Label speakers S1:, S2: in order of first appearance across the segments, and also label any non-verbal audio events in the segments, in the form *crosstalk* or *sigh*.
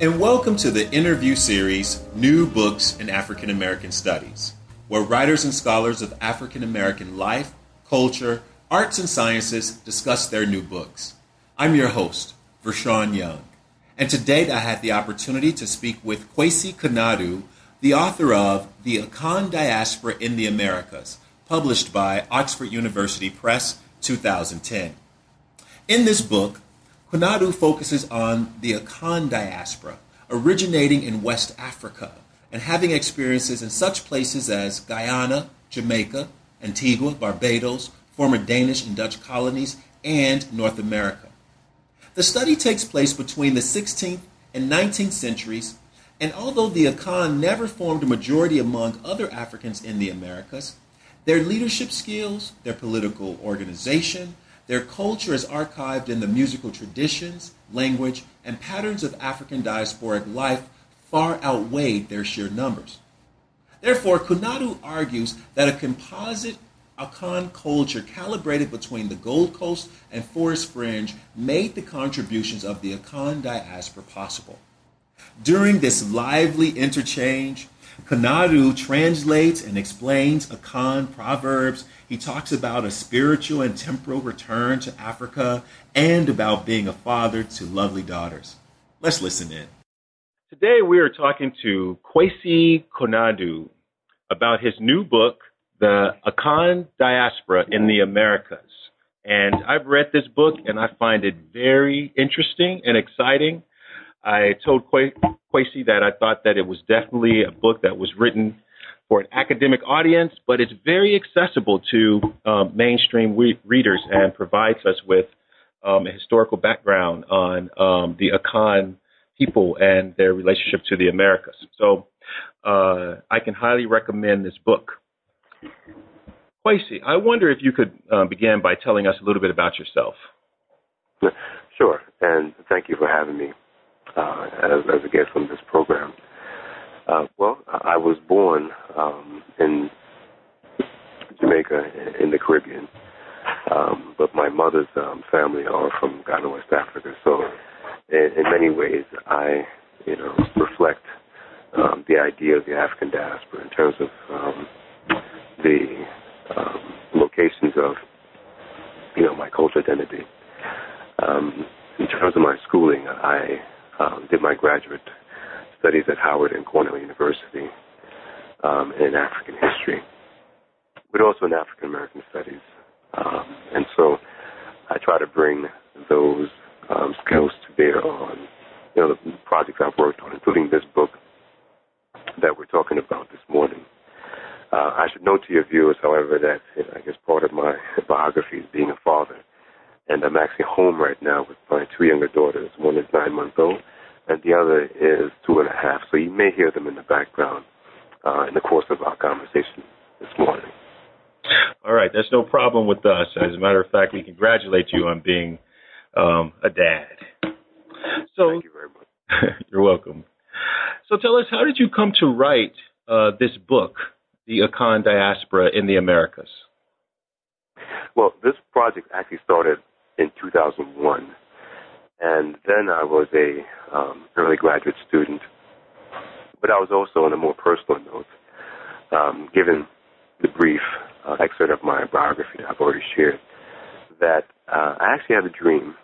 S1: and welcome to the interview series New Books in African American Studies, where writers and scholars of African American life, culture, arts, and sciences discuss their new books. I'm your host, Vershawn Young, and today I had the opportunity to speak with Kwesi Konadu, the author of The Akan Diaspora in the Americas, published by Oxford University Press 2010. In this book, Konadu focuses on the Akan diaspora, originating in West Africa and having experiences in such places as Guyana, Jamaica, Antigua, Barbados, former Danish and Dutch colonies, and North America. The study takes place between the 16th and 19th centuries, and although the Akan never formed a majority among other Africans in the Americas, their leadership skills, their political organization, their culture is archived in the musical traditions, language, and patterns of African diasporic life far outweighed their sheer numbers. Therefore, Konadu argues that a composite Akan culture calibrated between the Gold Coast and Forest Fringe made the contributions of the Akan diaspora possible. During this lively interchange, Konadu translates and explains Akan proverbs. He talks about a spiritual and temporal return to Africa and about being a father to lovely daughters. Let's listen in. Today we are talking to Kwesi Konadu about his new book, The Akan Diaspora in the Americas. And I've read this book and I find it very interesting and exciting. I told Kwesi that I thought that it was definitely a book that was written for an academic audience, but it's very accessible to um, mainstream re- readers and provides us with um, a historical background on um, the Akan people and their relationship to the Americas. So uh, I can highly recommend this book. Kwesi, I wonder if you could uh, begin by telling us a little bit about yourself.
S2: Sure, and thank you for having me uh, as, as a guest on this program. Uh, well, I was born um, in Jamaica, in the Caribbean, um, but my mother's um, family are from Ghana, West Africa. So, in, in many ways, I, you know, reflect um, the idea of the African diaspora in terms of um, the um, locations of, you know, my cultural identity. Um, in terms of my schooling, I um, did my graduate studies at Howard and Cornell University um, in African history, but also in African American studies. Um, and so I try to bring those um, skills to bear on you know, the projects I've worked on, including this book that we're talking about this morning. Uh, I should note to your viewers, however, that I guess part of my *laughs* biography is being a father. And I'm actually home right now with my two younger daughters. One is nine months old, and the other is two and a half. So you may hear them in the background uh, in the course of our conversation this morning.
S1: All right, that's no problem with us. As a matter of fact, we congratulate you on being um, a dad.
S2: So, Thank you very much. *laughs*
S1: you're welcome. So tell us, how did you come to write uh, this book, The Akan Diaspora in the Americas?
S2: Well, this project actually started in 2001. And then I was a um, early graduate student. But I was also on a more personal note, um, given the brief uh, excerpt of my biography that I've already shared, that uh, I actually had a dream.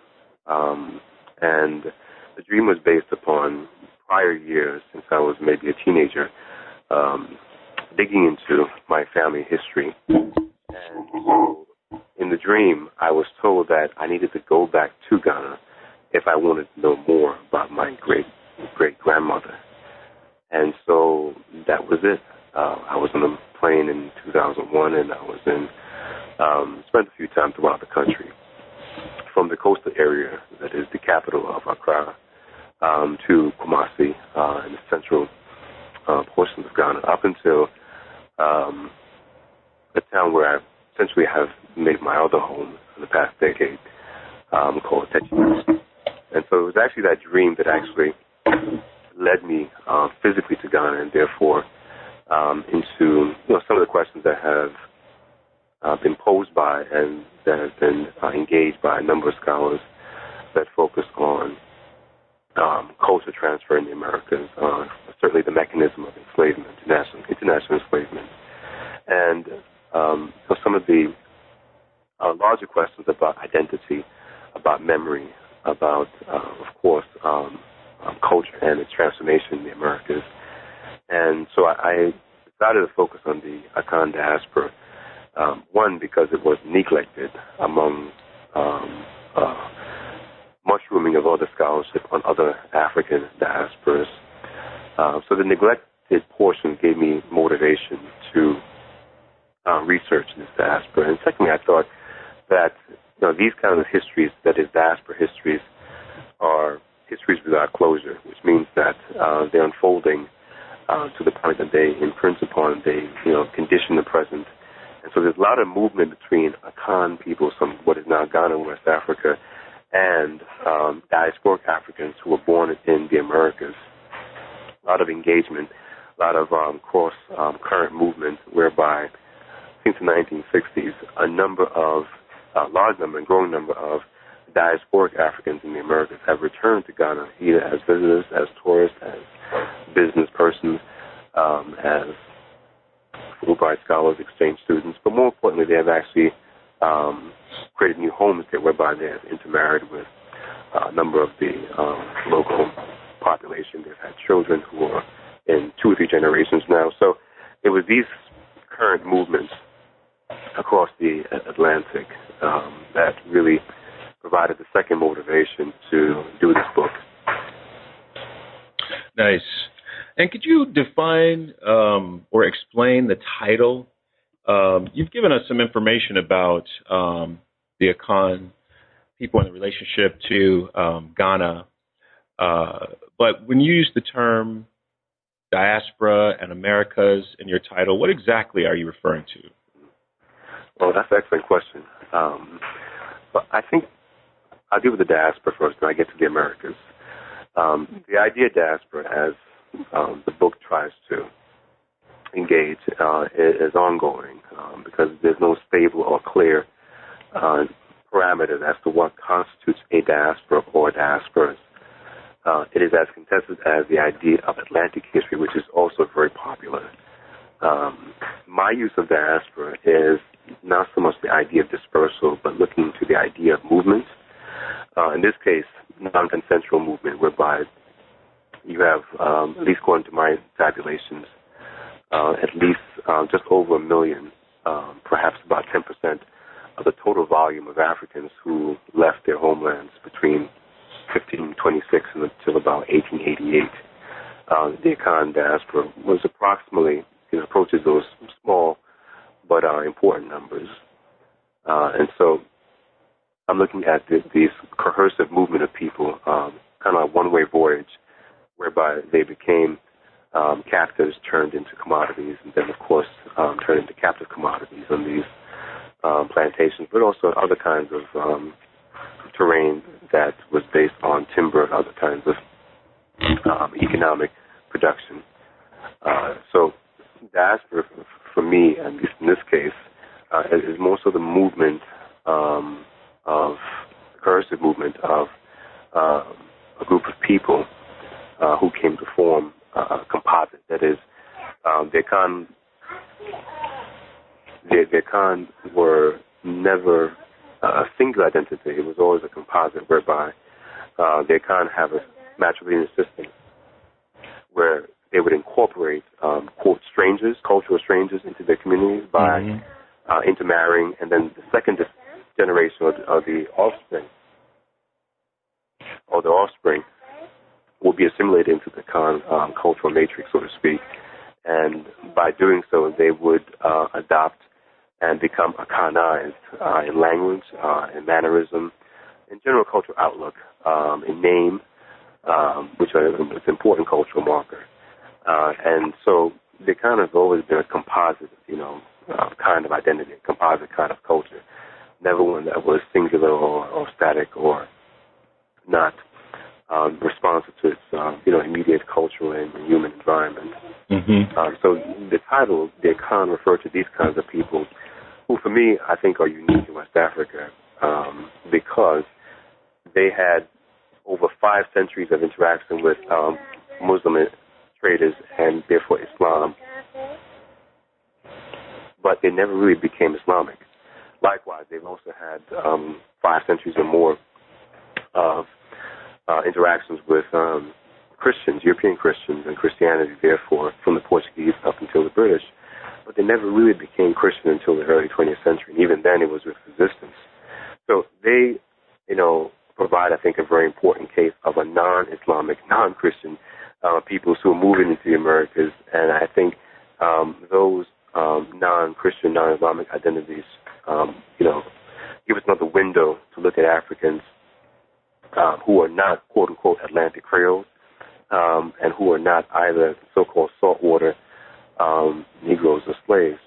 S2: Um, and the dream was based upon prior years since I was maybe a teenager, um, digging into my family history. And so in the dream, I was told that I needed to go back to Ghana if I wanted to know more about my great great grandmother. And so that was it. Uh, I was on a plane in 2001, and I was in um, spent a few times throughout the country, from the coastal area that is the capital of Accra um, to Kumasi uh, in the central uh, portions of Ghana, up until um, the town where I essentially have made my other home in the past decade, um, called Techi. And so it was actually that dream that actually led me uh, physically to Ghana and therefore um, into you know, some of the questions that have uh, been posed by and that have been uh, engaged by a number of scholars that focus on um, culture transfer in the Americas, uh, certainly the mechanism of enslavement, international, international enslavement, and um, so some of the uh, larger questions about identity, about memory, about, uh, of course, um, um, culture and its transformation in the Americas. And so I, I decided to focus on the Akan diaspora. Um, one, because it was neglected among um, uh, mushrooming of other scholarship on other African diasporas. Uh, so the neglected portion gave me motivation to uh, research this diaspora. And secondly, I thought that you know, these kinds of histories, that is diaspora histories, are histories without closure, which means that uh, they're unfolding uh, to the point that they imprint upon, they you know condition the present. And so there's a lot of movement between Akan people, some what is now Ghana, West Africa, and um, diasporic Africans who were born in the Americas. A lot of engagement, a lot of um, cross um, current movement, whereby since the 1960s, a number of a large number and growing number of diasporic Africans in the Americas have returned to Ghana either as visitors, as tourists, as business persons, um, as Fulbright scholars, exchange students, but more importantly, they have actually um, created new homes there whereby they have intermarried with uh, a number of the um, local population. They've had children who are in two or three generations now. So it was these current movements across the Atlantic um, that really provided the second motivation to do this book.
S1: Nice. And could you define um, or explain the title? Um, you've given us some information about um, the Akan people and the relationship to um, Ghana, uh, but when you use the term diaspora and Americas in your title, what exactly are you referring to?
S2: Well, that's an excellent question. Um, but I think I'll deal with the diaspora first, and I get to the Americas. Um, the idea of diaspora, as um, the book tries to engage, uh, is, ongoing um, because there's no stable or clear uh, parameters as to what constitutes a diaspora or diasporas. Uh, it is as contested as the idea of Atlantic history, which is also very popular. Um, my use of diaspora is not so much the idea of dispersal, but looking to the idea of movement. Uh, in this case, non-consensual movement, whereby you have, um, at least according to my tabulations, uh, at least uh, just over a million, um, perhaps about 10% of the total volume of Africans who left their homelands between 1526 until about 1888. Uh, the Akan diaspora was approximately, you know, approaches those small but are important numbers. Uh, and so I'm looking at this, this coercive movement of people, um, kind of a one-way voyage, whereby they became um, captives turned into commodities, and then, of course, um, turned into captive commodities on these um, plantations, but also other kinds of um, terrain that was based on timber and other kinds of um, economic production. Uh, so diaspora, for me, at least in this case, uh, is more so the movement um, of the cursive movement of uh, a group of people uh, who came to form a composite. That is, um, their con, their, their were never a single identity. It was always a composite whereby uh, the Akan have a matrilineal system where they would incorporate um, quote strangers, cultural strangers, into their communities by mm-hmm. uh, intermarrying, and then the second generation of, of the offspring or the offspring will be assimilated into the Akan, um, cultural matrix, so to speak. And by doing so, they would uh, adopt and become akanized uh, in language, uh, in mannerism, in general cultural outlook, um, in name, um, which are an important cultural marker. Uh, and so they kind of always been a composite, you know, uh, kind of identity, composite kind of culture. Never one that was singular or, or static or not um, responsive to its, uh, you know, immediate cultural and human environment. Mm-hmm. Um, so the title, the Akan, refer to these kinds of people who, for me, I think are unique in West Africa um, because they had over five centuries of interaction with um, Muslim traders and therefore Islam, but they never really became Islamic. Likewise, they've also had um, five centuries or more of uh, interactions with um, Christians, European Christians, and Christianity, therefore, from the Portuguese up until the British. But they never really became Christian until the early 20th century, and even then it was with resistance. So they, you know, provide, I think, a very important case of a non-Islamic, non-Christian uh, peoples who are moving into the Americas, and I think um, those um, non-Christian, non-Islamic identities, um, you know, give us another window to look at Africans um, who are not quote unquote Atlantic Creoles um, and who are not either so-called saltwater um, Negroes or slaves,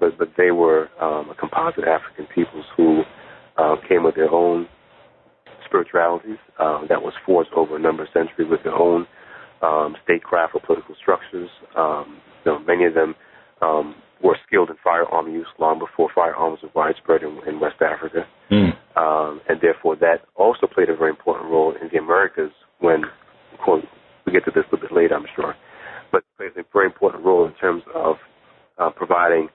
S2: but but they were um, a composite African peoples who uh, came with their own spiritualities uh, that was forged over a number of centuries with their own um, statecraft or political structures. Um, you know, many of them um, were skilled in firearm use long before firearms were widespread in, in West Africa. Mm. Um, and therefore, that also played a very important role in the Americas when, quote, we get to this a little bit later, I'm sure, but plays a very important role in terms of uh, providing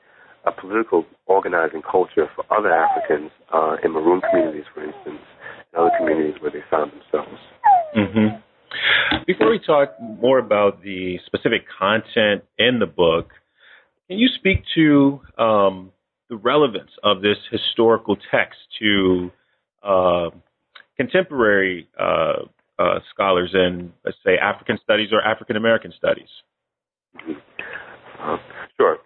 S2: a political organizing culture for other Africans uh, in maroon communities, for instance, and other communities where they found themselves.
S3: Mm-hmm. Before we talk more about the specific content in the book, can you speak to um, the relevance of this historical text to uh, contemporary uh, uh, scholars in, let's say, African studies or African American studies?
S2: Uh, sure.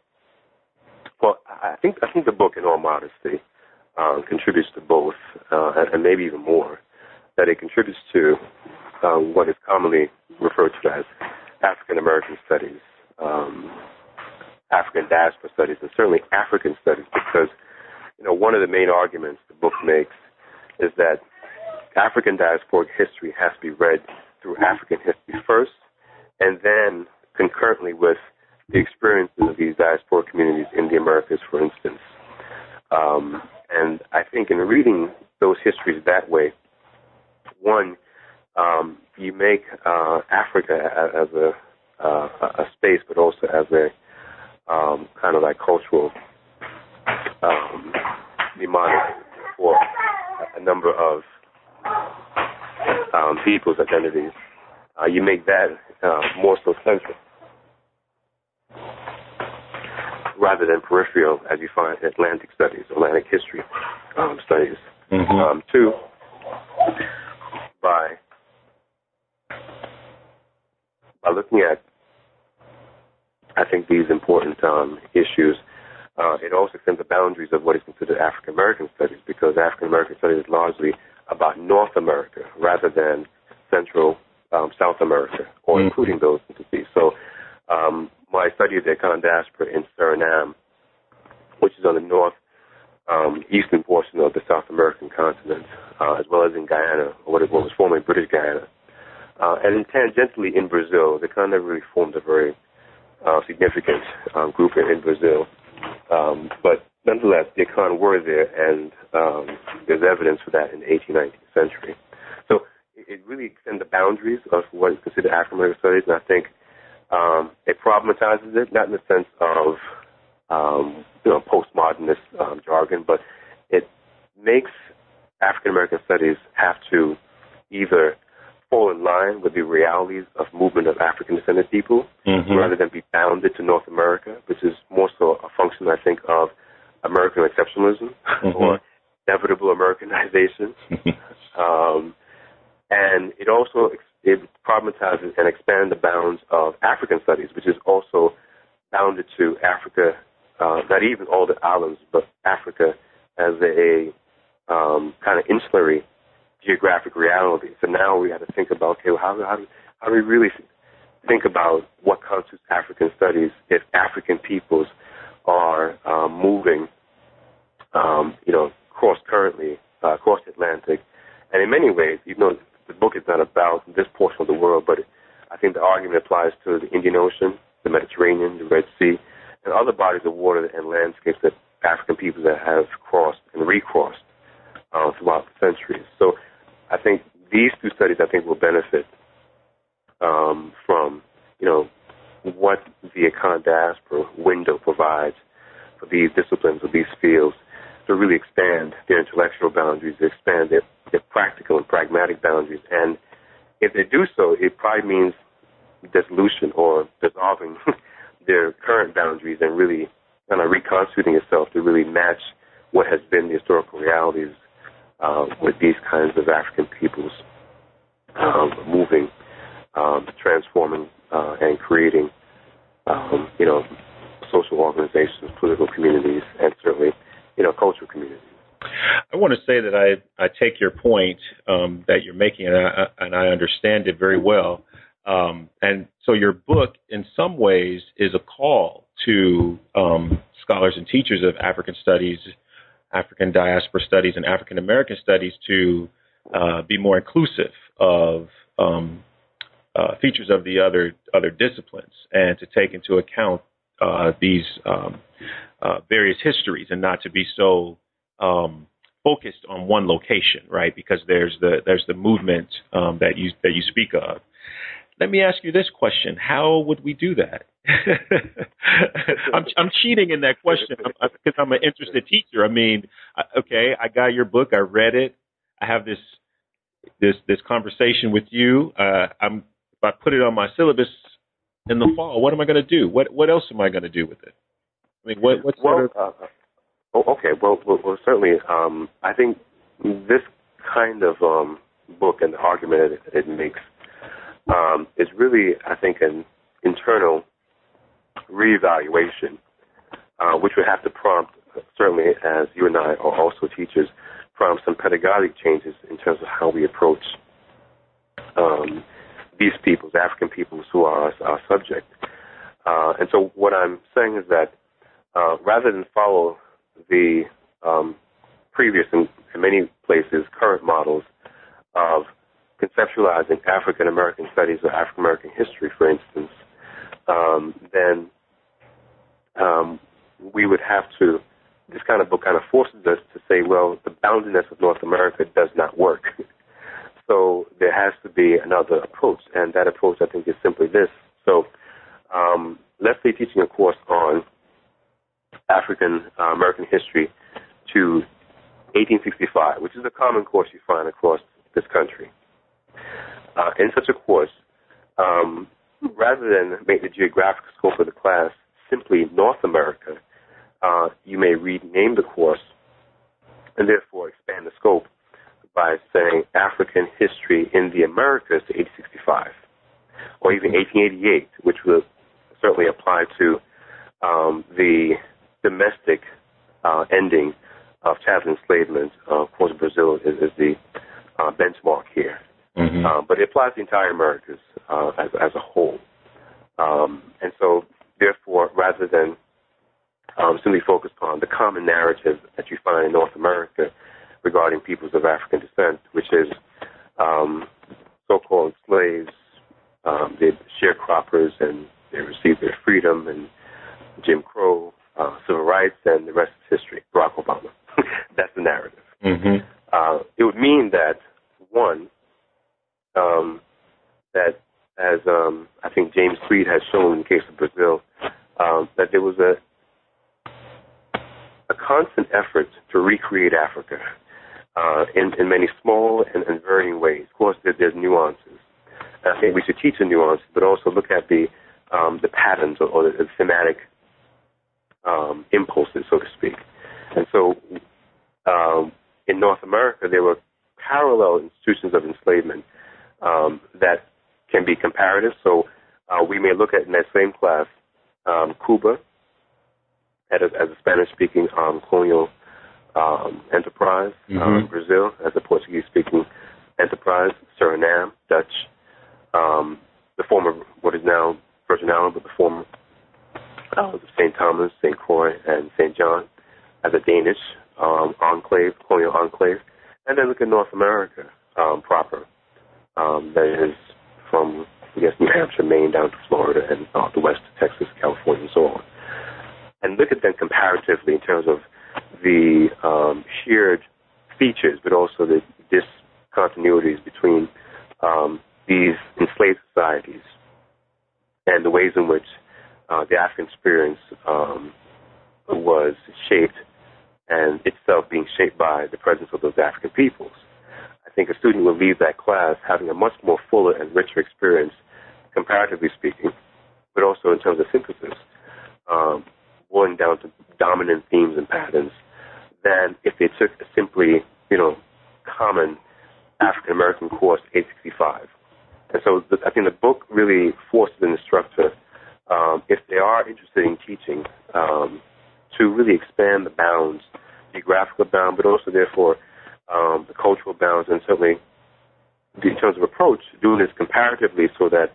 S2: Well, I think I think the book, in all modesty, uh, contributes to both, uh, and maybe even more. That it contributes to what is commonly referred to as African American studies. Um, African diaspora studies and certainly African studies because, you know, one of the main arguments the book makes is that African diasporic history has to be read through African history first and then concurrently with the experiences of these diasporic communities in the Americas, for instance. Um, and I think in reading those histories that way, one, um, you make uh, Africa as a, uh, a space, but also as a um, kind of like cultural um, mnemonic for a number of um, people's identities. Uh, you make that uh, more so central rather than peripheral, as you find Atlantic studies, Atlantic history um, studies. Mm-hmm. Um, two, by by looking at I think these important um, issues, uh, it also extends the boundaries of what is considered African American studies because African American studies is largely about North America rather than Central um, South America or mm-hmm. including those entities. So um, my study of the Akan diaspora in Suriname, which is on the north um, eastern portion of the South American continent, uh, as well as in Guyana, or what was formerly British Guyana, Uh, and tangentially in Brazil, the Akan never really formed a very uh, significant um, group in, in Brazil. Um, but nonetheless, the Akan were there, and um, there's evidence for that in the 18th, 19th century. So it, it really extends the boundaries of what is considered African American studies, and I think um, it problematizes it, not in the sense of um, you know postmodernist um, jargon, but it makes African American studies have to either fall in line with the realities of movement of African descended people
S3: Mhm.
S2: rather than be bounded to North America, which is more so a function, I think, of American exceptionalism
S3: Mhm.
S2: or inevitable Americanization. *laughs* um, and it also ex- it problematizes and expands the bounds of African studies, which is also bounded to Africa, uh, not even all the islands, but Africa as a, um, kind of insulary geographic reality. So now we have to think about okay, well, how, how, do- how do we really think about what constitutes African studies if African peoples are um, moving, um, you know, cross currently, uh, across the Atlantic, and in many ways, even though the book is not about this portion of the world, but I think the argument applies to the Indian Ocean, the Mediterranean, the Red Sea, and other bodies of water and landscapes that African peoples have crossed and recrossed uh, throughout the centuries. So I think these two studies, I think, will benefit um, from, you know, what the Akan diaspora window provides for these disciplines or these fields to really expand their intellectual boundaries, to expand their, their practical and pragmatic boundaries. And if they do so, it probably means dissolution or dissolving *laughs* their current boundaries and really kind of reconstituting itself to really match what has been the historical realities uh, with these kinds of African peoples um, moving, um, transforming, uh, and creating, um, you know, social organizations, political communities, and certainly, you know, cultural communities.
S3: I want to say that I, I take your point um, that you're making, and I, and I understand it very well. Um, and so your book, in some ways, is a call to um, scholars and teachers of African studies, African diaspora studies, and African American studies to uh, be more inclusive of um, uh, features of the other other disciplines, and to take into account uh, these um, uh, various histories, and not to be so um, focused on one location, right? Because there's the there's the movement um, that you that you speak of. Let me ask you this question: How would we do that? *laughs* I'm I'm cheating in that question because I'm an interested teacher. I mean, I- okay, I got your book, I read it, I have this this this conversation with you. Uh, I'm if I put it on my syllabus in the fall, what am I going to do? What what else am I going to do with it? I mean, what what
S2: Well,
S3: of
S2: uh, oh, okay. Well, well, well certainly, um, I think this kind of um, book and the argument it, it makes um, is really, I think, an internal reevaluation, uh, which would have to prompt, certainly as you and I are also teachers, prompt some pedagogic changes in terms of how we approach um, these peoples, African peoples who are our, our subject. Uh, and so what I'm saying is that uh, rather than follow the um, previous, in, in many places, current models of conceptualizing African American studies or African American history, for instance, um, then um, we would have to. This kind of book kind of forces us to say, well, the boundedness of North America does not work. *laughs* so there has to be another approach, and that approach, I think, is simply this. So um, let's say teaching a course on African uh, American history to 1865, which is a common course you find across this country. Uh, in such a course, um, rather than make the geographic scope of the class simply North America, uh, you may rename the course and therefore expand the scope by saying African history in the Americas to 1865, or even 1888, which would certainly apply to um, the domestic uh, ending of chattel enslavement. Uh, of course, Brazil is, is the uh, benchmark here.
S3: Mhm.
S2: Uh, but it applies to the entire Americas uh, as, as a whole. Um, and so, therefore, rather than um, simply focus on the common narrative that you find in North America regarding peoples of African descent, which is um, so-called slaves, um, they sharecroppers, and they received their freedom and Jim Crow, uh, civil rights, and the rest is history. Barack Obama. *laughs* That's the narrative.
S3: Mm-hmm.
S2: Uh, it would mean that one, um, that as um, I think James Freed has shown in the case of Brazil, um, that there was a a constant effort to recreate Africa uh, in, in many small and, and varying ways. Of course, there, there's nuances. And I think we should teach the nuances, but also look at the um, the patterns or, or the, the thematic um, impulses, so to speak. And so, um, in North America, there were parallel institutions of enslavement um, that can be comparative. So, uh, we may look at in that same class um, Cuba as, as a Spanish-speaking um, colonial um, enterprise, um, Brazil as a Portuguese-speaking enterprise, Suriname, Dutch, um, the former what is now Virgin Island, but the former uh, St. Thomas, St. Croix, and St. John as a Danish um, enclave, colonial enclave, and then look at North America um, proper, um, that is from I guess New Hampshire, Maine, down to Florida, and uh, the west to Texas, California, and so on. And look at them comparatively in terms of the um, shared features, but also the discontinuities between um, these enslaved societies and the ways in which uh, the African experience um, was shaped and itself being shaped by the presence of those African peoples. I think a student will leave that class having a much more fuller and richer experience, comparatively speaking, but also in terms of synthesis, um, boiling down to dominant themes and patterns than if they took a simply, you know, common African American course 865. And so the, I think the book really forces an instructor, um, if they are interested in teaching, um, to really expand the bounds, geographical bound, but also therefore um, the cultural bounds, and certainly in terms of approach, doing this comparatively so that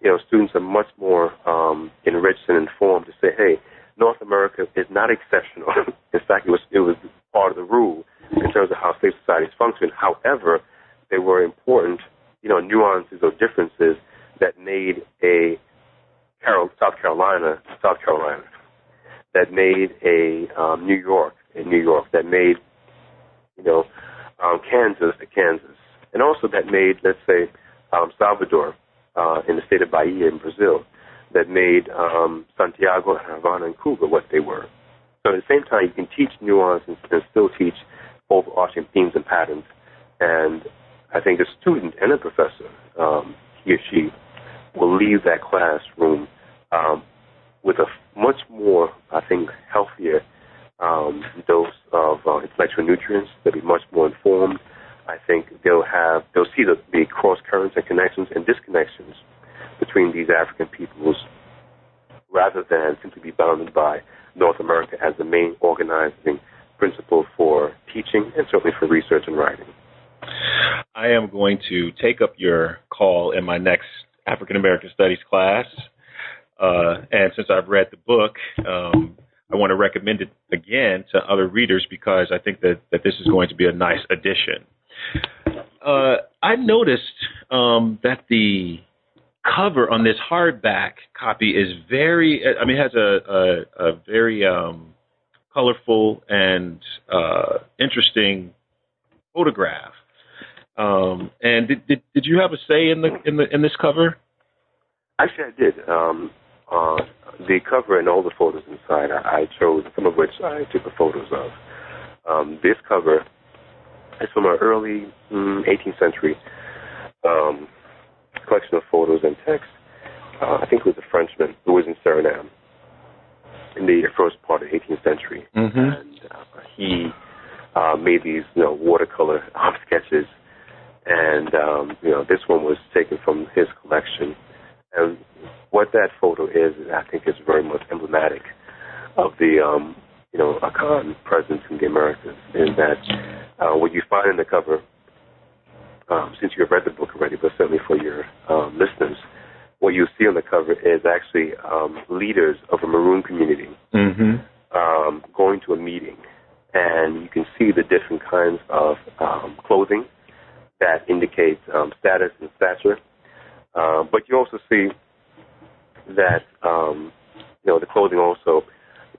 S2: you know students are much more um, enriched and informed to say, hey, North America is not exceptional. *laughs* in fact, it was it was part of the rule in terms of how slave societies function. However, there were important, you know, nuances or differences that made a Carol, South Carolina, South Carolina, that made a um, New York, a New York, that made, you know, um, Kansas a Kansas, and also that made, let's say, um, Salvador uh, in the state of Bahia in Brazil, that made um, Santiago, Havana, and Cuba what they were. So at the same time, you can teach nuance and, and still teach overarching themes and patterns. And I think a student and a professor, um, he or she, will leave that classroom um, with a much more, I think, healthier um, dose of uh, intellectual nutrients. They'll be much more informed. I think they'll have they'll see the, the cross currents and connections and disconnections between these African peoples, rather than simply be bounded by North America as the main organizing principle for teaching and certainly for research and writing.
S3: I am going to take up your call in my next African American Studies class. Uh, and since I've read the book, um, I want to recommend it again to other readers because I think that, that this is going to be a nice addition. Uh, I noticed um, that the cover on this hardback copy is very, I mean, it has a, a, a very um, colorful and uh, interesting photograph. Um, and did, did did you have a say in the in the in this cover?
S2: Actually, I did. Um, uh, the cover and all the photos inside, I, I chose some of which I took the photos of. Um, this cover is from an early mm, 18th century um, collection of photos and text. Uh, I think it was a Frenchman who was in Suriname in the first part of the 18th century,
S3: Mm-hmm.
S2: and uh, he uh, made these, you know, watercolor um, *laughs* sketches. And um, you know, this one was taken from his collection. And what that photo is, I think, is very much emblematic of the, um, you know, Akan presence in the Americas. In that, uh, what you find in the cover, um, since you've read the book already, but certainly for your um, listeners, what you see on the cover is actually um, leaders of a maroon community
S3: Mm-hmm.
S2: um, going to a meeting, and you can see the different kinds of um, clothing that indicate um, status and stature. Uh, but you also see that um, you know the clothing also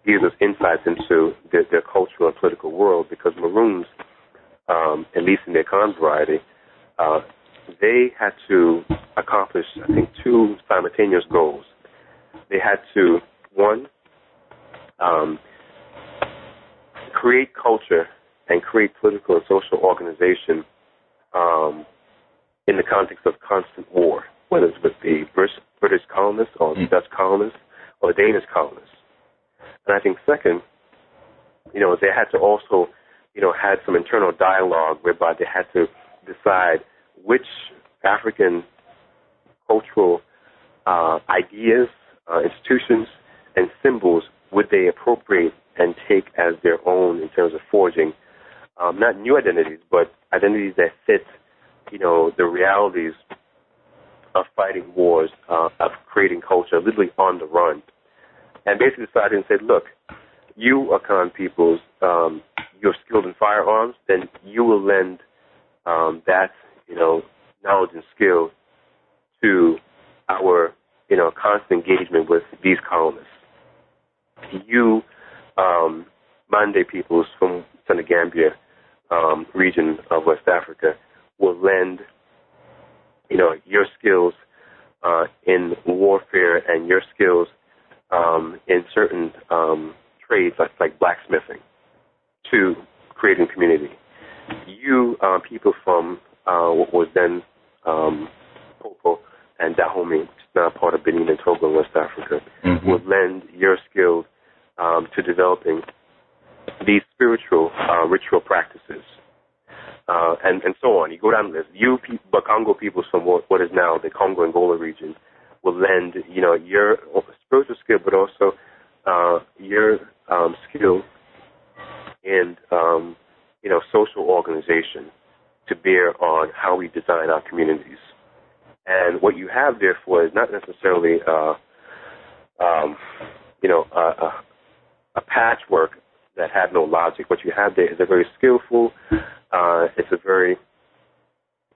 S2: gives us insights into their, their cultural and political world because Maroons, um, at least in their Akan variety, uh, they had to accomplish, I think, two simultaneous goals. They had to, one, um, create culture and create political and social organization um, in the context of constant war, whether it's with the British colonists or the mm. Dutch colonists or the Danish colonists. And I think second, you know, they had to also, you know, had some internal dialogue whereby they had to decide which African cultural uh, ideas, uh, institutions, and symbols would they appropriate and take as their own in terms of forging um, not new identities, but identities that fit, you know, the realities of fighting wars, uh, of creating culture, literally on the run. And basically decided and said, look, you Akan peoples, um, you're skilled in firearms, then you will lend um, that, you know, knowledge and skill to our, you know, constant engagement with these colonists. You, um, Mande peoples from the Senegambia, um, region of West Africa will lend, you know, your skills uh, in warfare and your skills um, in certain um, trades like, like blacksmithing to creating community. You uh, people from uh, what was then um, Popo and Dahomey, which is now part of Benin and Togo in West Africa, mm-hmm. will lend your skills um, to developing these spiritual uh, ritual practices, uh, and and so on. You go down the list. You, Bakongo people from what, what is now the Congo Angola region, will lend you know your spiritual skill, but also uh, your um, skill and um, you know social organization to bear on how we design our communities. And what you have, therefore, is not necessarily uh, um, you know a, a, a patchwork that have no logic. What you have there is a very skillful, uh, it's a very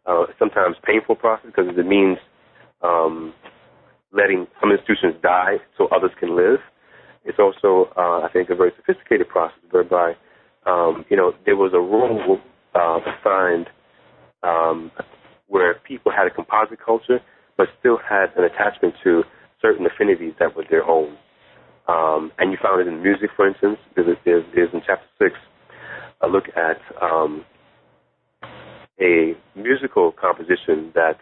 S2: uh, sometimes painful process because it means um, letting some institutions die so others can live. It's also, uh, I think, a very sophisticated process whereby, um, you know, there was a role uh, assigned um, where people had a composite culture but still had an attachment to certain affinities that were their own. Um, and you found it in music, for instance. There's, there's, there's in chapter six a look at um, a musical composition that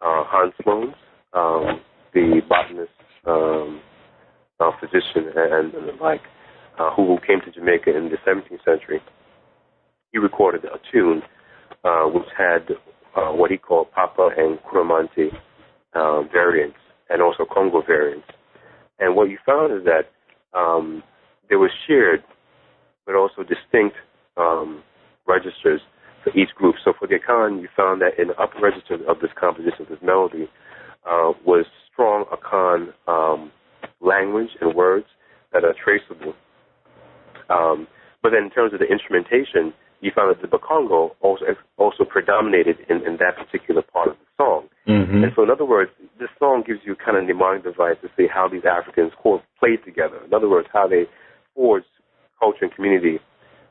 S2: uh, Hans Sloans, um, the botanist, um, uh, physician, and, and the like, uh, who came to Jamaica in the 17th century, he recorded a tune uh, which had uh, what he called Papa and Kuromante uh, variants and also Congo variants. And what you found is that um, there was shared but also distinct um, registers for each group. So for the Akan, you found that in the upper register of this composition, this melody, uh, was strong Akan um, language and words that are traceable. Um, but then in terms of the instrumentation, you found that the Bakongo also also predominated in, in that particular part of. Mm-hmm. And so, in other words, this song gives you kind of mnemonic device to see how these Africans quote played together. In other words, how they forged culture and community.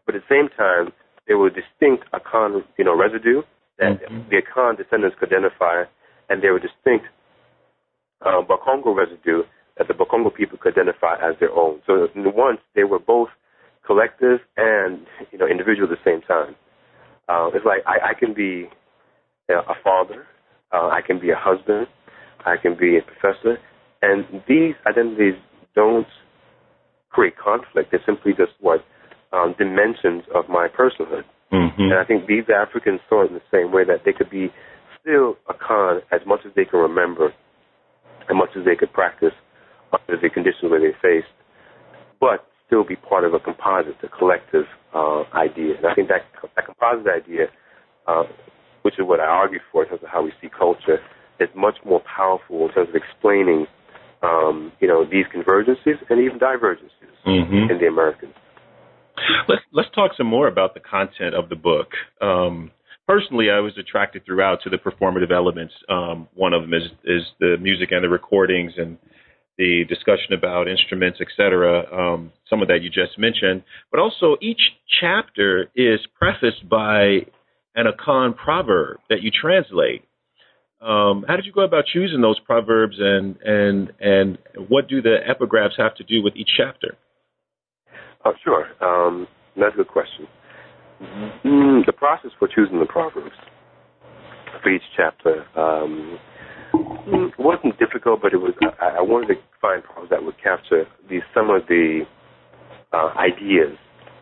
S2: But at the same time, there were distinct Akan, you know, residue that mm-hmm. the Akan descendants could identify, and there were distinct uh, Bakongo residue that the Bakongo people could identify as their own. So, once they were both collective and you know individual at the same time. Uh, it's like I, I can be a father, uh, I can be a husband, I can be a professor, and these identities don't create conflict. They're simply just what um, dimensions of my personhood. Mm-hmm. And I think these Africans saw it in the same way that they could be still Akan as much as they can remember, as much as they could practice under the conditions where they faced, but still be part of a composite, a collective uh, idea. And I think that, that composite idea, uh, which is what I argue for in terms of how we see culture, is much more powerful in terms of explaining, um, you know, these convergences and even divergences mm-hmm. in the Americans.
S3: Let's let's talk some more about the content of the book. Um, personally, I was attracted throughout to the performative elements. Um, one of them is is the music and the recordings and the discussion about instruments, etc. Um, some of that you just mentioned, but also each chapter is prefaced by an Akan proverb that you translate. Um, how did you go about choosing those proverbs, and and and what do the epigraphs have to do with each chapter?
S2: Oh, sure. Um, that's a good question. Mm, the process for choosing the proverbs for each chapter um, wasn't difficult, but it was. I, I, wanted to find proverbs that would capture some of the uh, ideas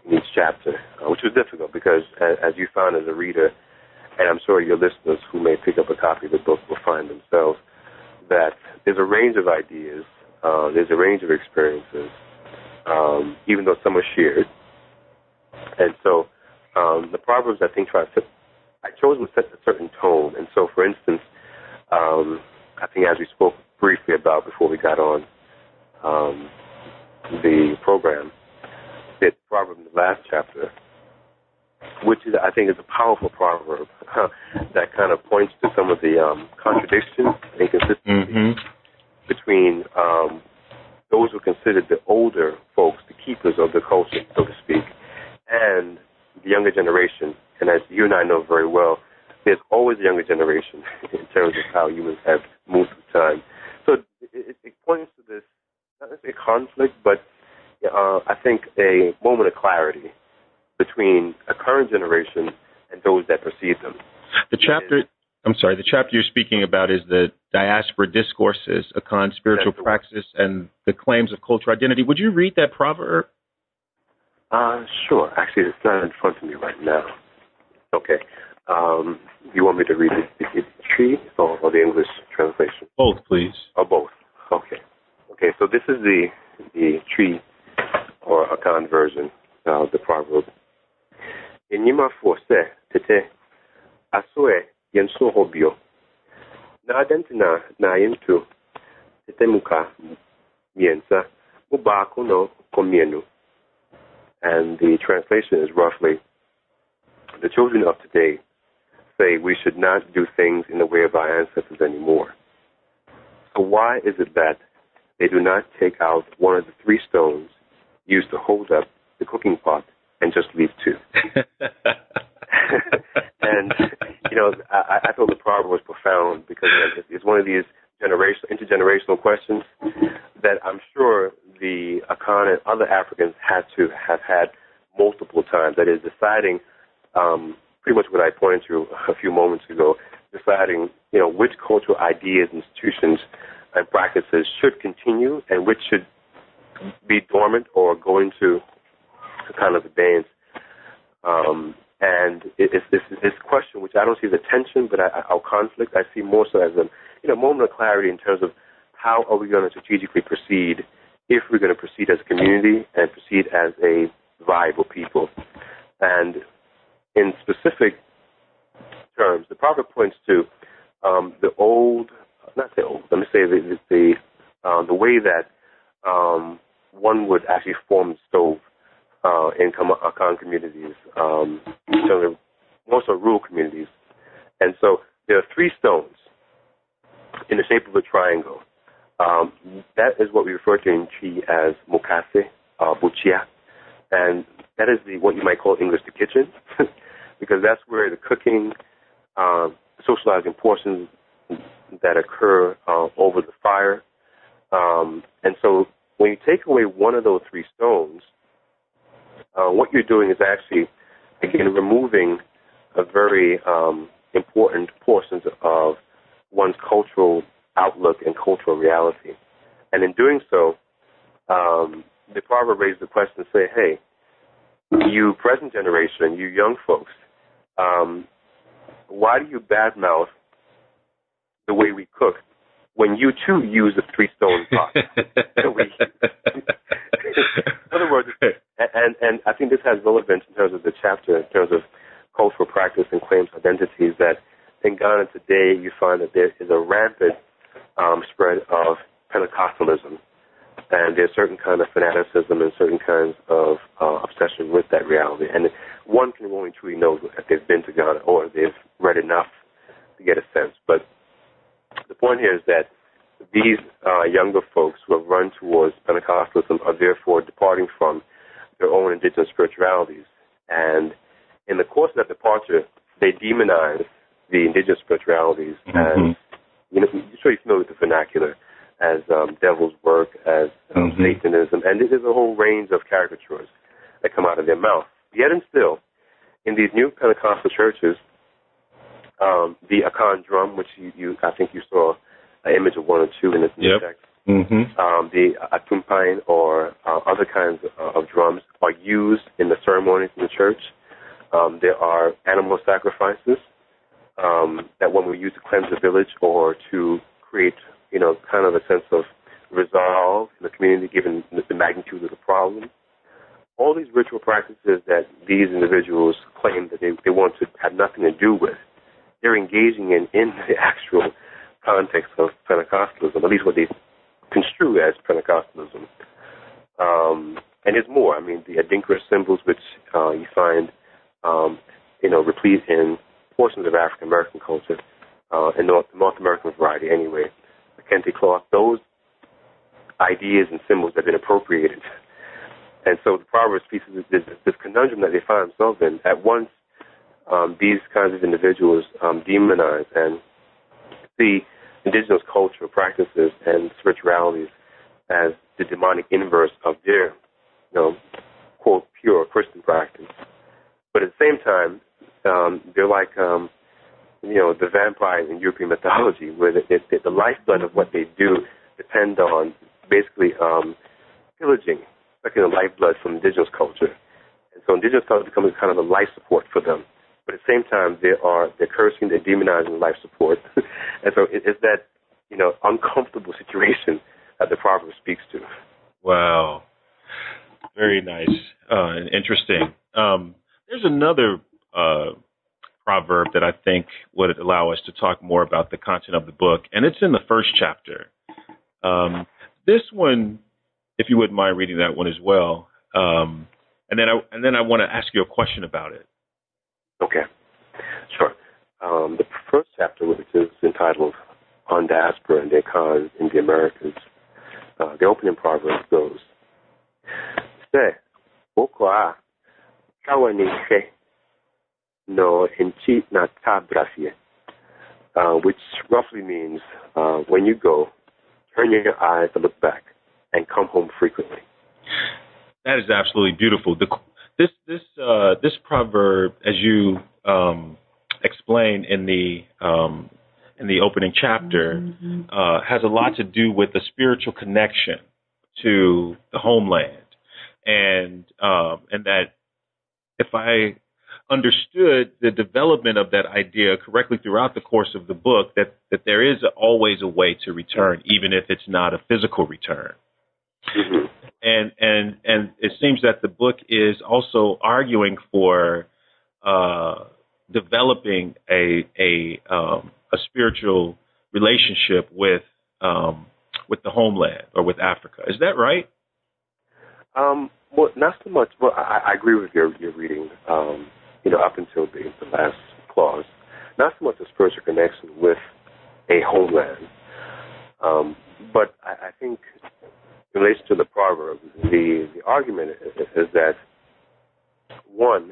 S2: in each chapter, uh, which was difficult because, as, as you found as a reader, and I'm sure your listeners who may pick up a copy of the book will find themselves that there's a range of ideas, uh, there's a range of experiences, um, even though some are shared. And so um, the Proverbs, I think, try to I chose to set a certain tone. And so, for instance, um, I think as we spoke briefly about before we got on um, the program, proverb in the last chapter, which is, I think is a powerful proverb that kind of points to some of the um, contradictions and inconsistencies mm-hmm. between um, those who are considered the older folks, the keepers of the culture, so to speak, and the younger generation. And as you and I know very well, there's always a younger generation *laughs* in terms of how humans have moved through time. So it, it points to this, not necessarily conflict, but uh, I think a moment of clarity between a current generation and those that precede them.
S3: The chapter, I'm sorry, the chapter you're speaking about is the diaspora discourses, Akan spiritual praxis, and the claims of cultural identity. Would you read that proverb?
S2: Uh, sure. Actually, it's not in front of me right now. Okay. Um, you want me to read the, the Twi or, or, the English translation?
S3: Both, please.
S2: Or both. Okay. Okay. So this is the the Twi or Akan version of the proverb. Enyima forse tete asoe yenso hobio. Na adentina na yentu tete muka miensa mubaku no komienu. And the translation is roughly the children of today say we should not do things in the way of our ancestors anymore. So why is it that they do not take out one of the three stones used to hold up the cooking pot and just leave two? *laughs* and you know, I, I thought the proverb was profound because it's one of these generational, intergenerational questions that I'm sure the Akan and other Africans had to have had multiple times. That is, deciding um, pretty much what I pointed to a few moments ago, deciding you know which cultural ideas, institutions, and practices should continue and which should or going to kind of abeyance. Um, and it's this, this question, which I don't see as a tension, but I, I, conflict. I see more so as a you know moment of clarity in terms of how are we going to strategically proceed if we're going to proceed as a community and proceed as a viable people. And in specific terms, the proverb points to um, the old, not the old, let me say the the, uh, the way that um, one would actually form stove uh, in Akan communities, um, so most of rural communities. And so there are three stones in the shape of a triangle. Um, that is what we refer to in Twi as mokase, uh, buchia, and that is the what you might call English the kitchen, *laughs* because that's where the cooking, uh, socializing portions that occur uh, over the fire. Um, and so when you take away one of those three stones, uh, what you're doing is actually, again, removing a very um, important portions of one's cultural outlook and cultural reality. And in doing so, um, the proverb raises the question, and say, hey, you present generation, you young folks, um, why do you badmouth the way we cook when you too use a three stone pot? *laughs* in other words, and, and I think this has relevance in terms of the chapter, in terms of cultural practice and claims identities, that in Ghana today you find that there is a rampant um, spread of Pentecostalism and there's certain kind of fanaticism and certain kinds of uh, obsession with that reality. And one can only truly know if they've been to Ghana or they've read enough to get a sense. But the point here is that these uh, younger folks who have run towards Pentecostalism are therefore departing from their own indigenous spiritualities. And in the course of that departure, they demonize the indigenous spiritualities mm-hmm. as, you know, you're sure you're familiar with the vernacular, as um, devil's work, as um, mm-hmm. Satanism, and there's a whole range of caricatures that come out of their mouth. Yet and still, in these new Pentecostal churches, um, the Akan drum, which you, you I think you saw an image of one or two in this
S3: yep.
S2: text.
S3: Mm-hmm.
S2: Um, the atumpan or uh, other kinds of, of drums are used in the ceremonies in the church. Um, there are animal sacrifices um, that one would use to cleanse the village or to create, you know, kind of a sense of resolve in the community given the magnitude of the problem. All these ritual practices that these individuals claim that they, they want to have nothing to do with, they're engaging in in the *laughs* actual context of Pentecostalism, at least what they construe as Pentecostalism. Um, and there's more. I mean, the Adinkra symbols, which uh, you find, um, you know, replete in portions of African American culture, uh, and North, North American variety anyway. The kente cloth, those ideas and symbols have been appropriated. And so the Proverbs speaks of this, this conundrum that they find themselves in. At once, um, these kinds of individuals um, demonize and see indigenous culture, practices, and spiritualities as the demonic inverse of their, you know, quote, pure Christian practice. But at the same time, um, they're like, um, you know, the vampires in European mythology, where the, the, the lifeblood of what they do depend on basically um, pillaging, sucking the lifeblood from indigenous culture. And so indigenous culture becomes kind of a life support for them. But at the same time, they are they're cursing, they're demonizing life support, *laughs* and so it, it's that you know uncomfortable situation that the proverb speaks to.
S3: Wow, very nice uh, and interesting. Um, there's another uh, proverb that I think would allow us to talk more about the content of the book, and it's in the first chapter. Um, this one, if you wouldn't mind reading that one as well, um, and then I and then I want to ask you a question about it.
S2: Okay, sure. Um, the first chapter, which is entitled On Diaspora and Their Cause in the Americas, uh, the opening proverb goes, Se, okwa, kawanike, no inchi na uh, which roughly means, uh, when you go, turn your eyes to look back and come home frequently.
S3: That is absolutely beautiful. The this this uh, this proverb, as you um, explain in the um, in the opening chapter, mm-hmm. uh, has a lot to do with the spiritual connection to the homeland, and um, and that if I understood the development of that idea correctly throughout the course of the book, that that there is always a way to return, even if it's not a physical return.
S2: Mm-hmm
S3: and and and it seems that the book is also arguing for uh, developing a a um, a spiritual relationship with um, with the homeland or with Africa. Is that right?
S2: Um, well, not so much. Well, I, I agree with your your reading. Um, you know, up until the, the last clause, not so much a spiritual connection with a homeland, um, but I, I think in relation to the proverb, the, the argument is, is that one,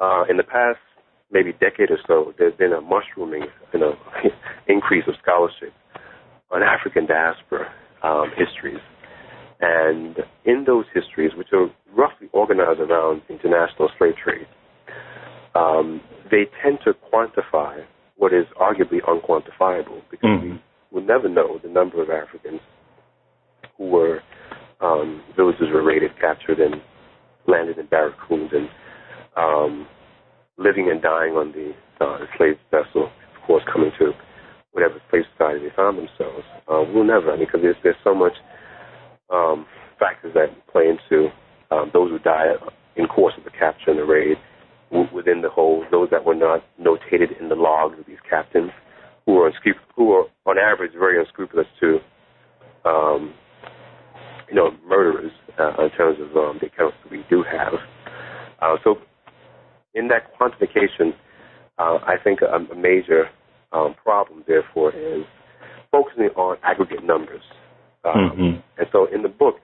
S2: uh, in the past maybe decade or so, there's been a mushrooming, you know, *laughs* increase of scholarship on African diaspora um, histories. And in those histories, which are roughly organized around international slave trade, um, they tend to quantify what is arguably unquantifiable because mm. we will never know the number of Africans who were um, villages were raided, captured, and landed in barracoons and um, living and dying on the uh, vessel, of course, coming to whatever slave society they found themselves. Uh, we'll never, I mean, because there's, there's so much um, factors that play into um, those who die in course of the capture and the raid, within the whole, those that were not notated in the logs of these captains, who are, who are on average very unscrupulous to um, you know, murderers uh, in terms of um, the accounts that we do have. Uh, so, in that quantification, uh, I think a, a major um, problem, therefore, is focusing on aggregate numbers. Um, mm-hmm. And so, in the book,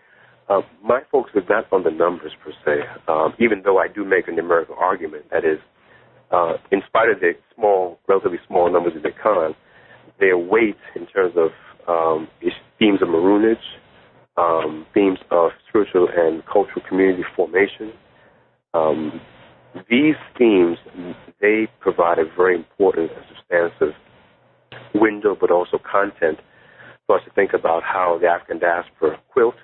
S2: uh, my focus is not on the numbers per se, um, even though I do make a numerical argument. That is, uh, in spite of the small, relatively small numbers of the Akan, their weight in terms of um, themes of maroonage, um, themes of spiritual and cultural community formation. Um, these themes, they provide a very important and substantive window, but also content for us to think about how the African diaspora quilt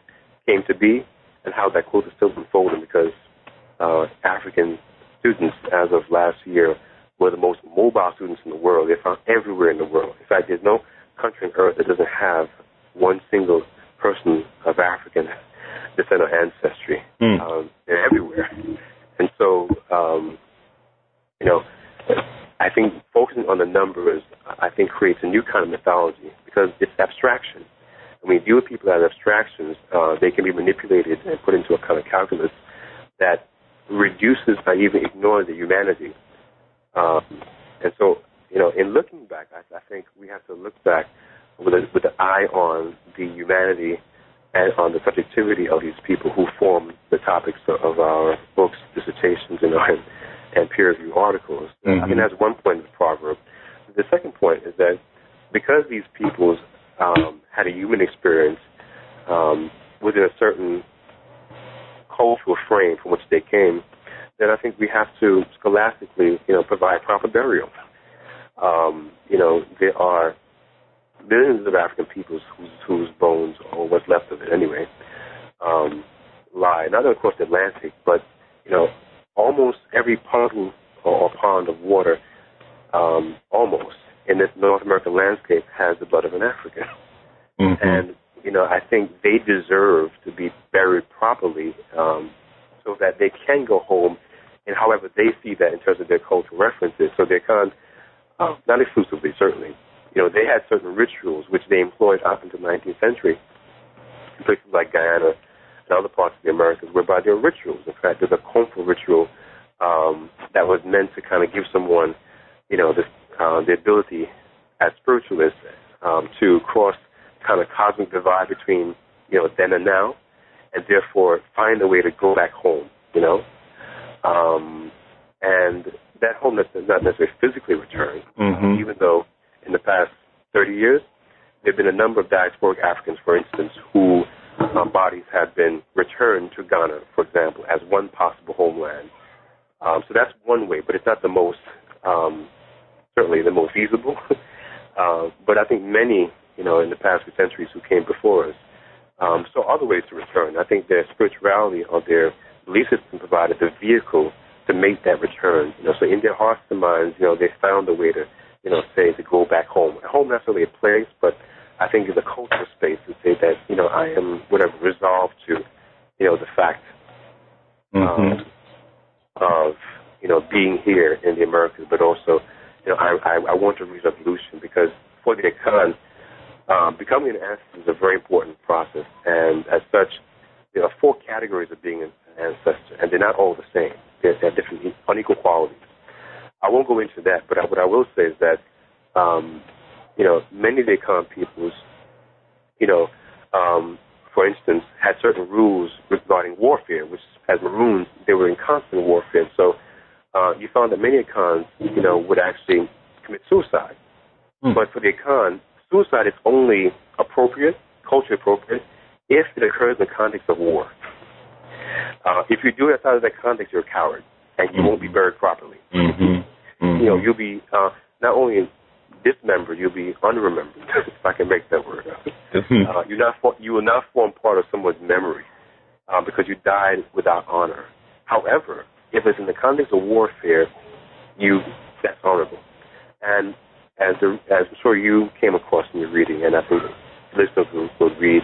S2: came to be and how that quilt is still unfolding because uh, African students, as of last year, were the most mobile students in the world. They're found everywhere in the world. In fact, there's no country on earth that doesn't have one single person of African descent or ancestry. Mm. Um, they're everywhere. And so, um, you know, I think focusing on the numbers, I think, creates a new kind of mythology because it's abstraction. When we deal with people as abstractions, uh, they can be manipulated and put into a kind of calculus that reduces by even ignoring the humanity. Um, and so, you know, in looking back, I, I think we have to look back with, a, with an eye on the humanity and on the subjectivity of these people who form the topics of our books, dissertations, you know, and, and peer review articles. Mm-hmm. I mean, that's one point of the proverb. The second point is that because these peoples um, had a human experience um, within a certain cultural frame from which they came, then I think we have to scholastically, you know, provide proper burial. Um, you know, there are millions of African peoples whose, whose bones, or what's left of it anyway, um, lie not across the Atlantic, but you know, almost every puddle or, pond of water, um, almost in this North American landscape has the blood of an African. Mm-hmm. And you know, I think they deserve to be buried properly, um, so that they can go home, and however they see that in terms of their cultural references. So they can, uh, not exclusively, certainly, you know, they had certain rituals which they employed up until the 19th century in places like Guyana and other parts of the Americas, whereby there are rituals. In fact, there's a Komfo ritual um, that was meant to kind of give someone, you know, this, uh, the ability as spiritualists um, to cross kind of cosmic divide between, you know, then and now, and therefore find a way to go back home, you know. Um, and that home does not necessarily physically return, mm-hmm. even though in the past 30 years, there have been a number of diasporic Africans, for instance, who um, bodies have been returned to Ghana, for example, as one possible homeland. Um, so that's one way, but it's not the most, um, certainly the most feasible. *laughs* uh, but I think many, you know, in the past few centuries who came before us um, saw other ways to return. I think their spirituality or their belief system provided the vehicle to make that return. You know, so in their hearts and minds, you know, they found a way to you know, say to go back home. Home not necessarily a place, but I think in the cultural space to say that, you know, I am whatever resolved to, you know, the fact mm-hmm. um, of, you know, being here in the Americas, but also, you know, I, I, I want to reach evolution because for the Akan, um, becoming an ancestor is a very important process, and as such, there are four categories of being an ancestor, and they're not all the same. They're, they're different, unequal qualities. I won't go into that, but I, what I will say is that, um, you know, many of the Akan peoples, you know, um, for instance, had certain rules regarding warfare, which as Maroons, they were in constant warfare. So uh, you found that many Akans, you know, would actually commit suicide. Mm. But for the Akan, suicide is only appropriate, culturally appropriate, if it occurs in the context of war. Uh, if you do it outside of that context, you're a coward, and you mm. won't be buried properly. Mm-hmm. Mm-hmm. You know, you'll be uh, not only dismembered, you'll be unremembered, *laughs* if I can make that word up. Mm-hmm. Uh, you're not for, you will not form part of someone's memory uh, because you died without honor. However, if it's in the context of warfare, you that's honorable. And as the, as I'm sure you came across in your reading, and I think listeners will, will read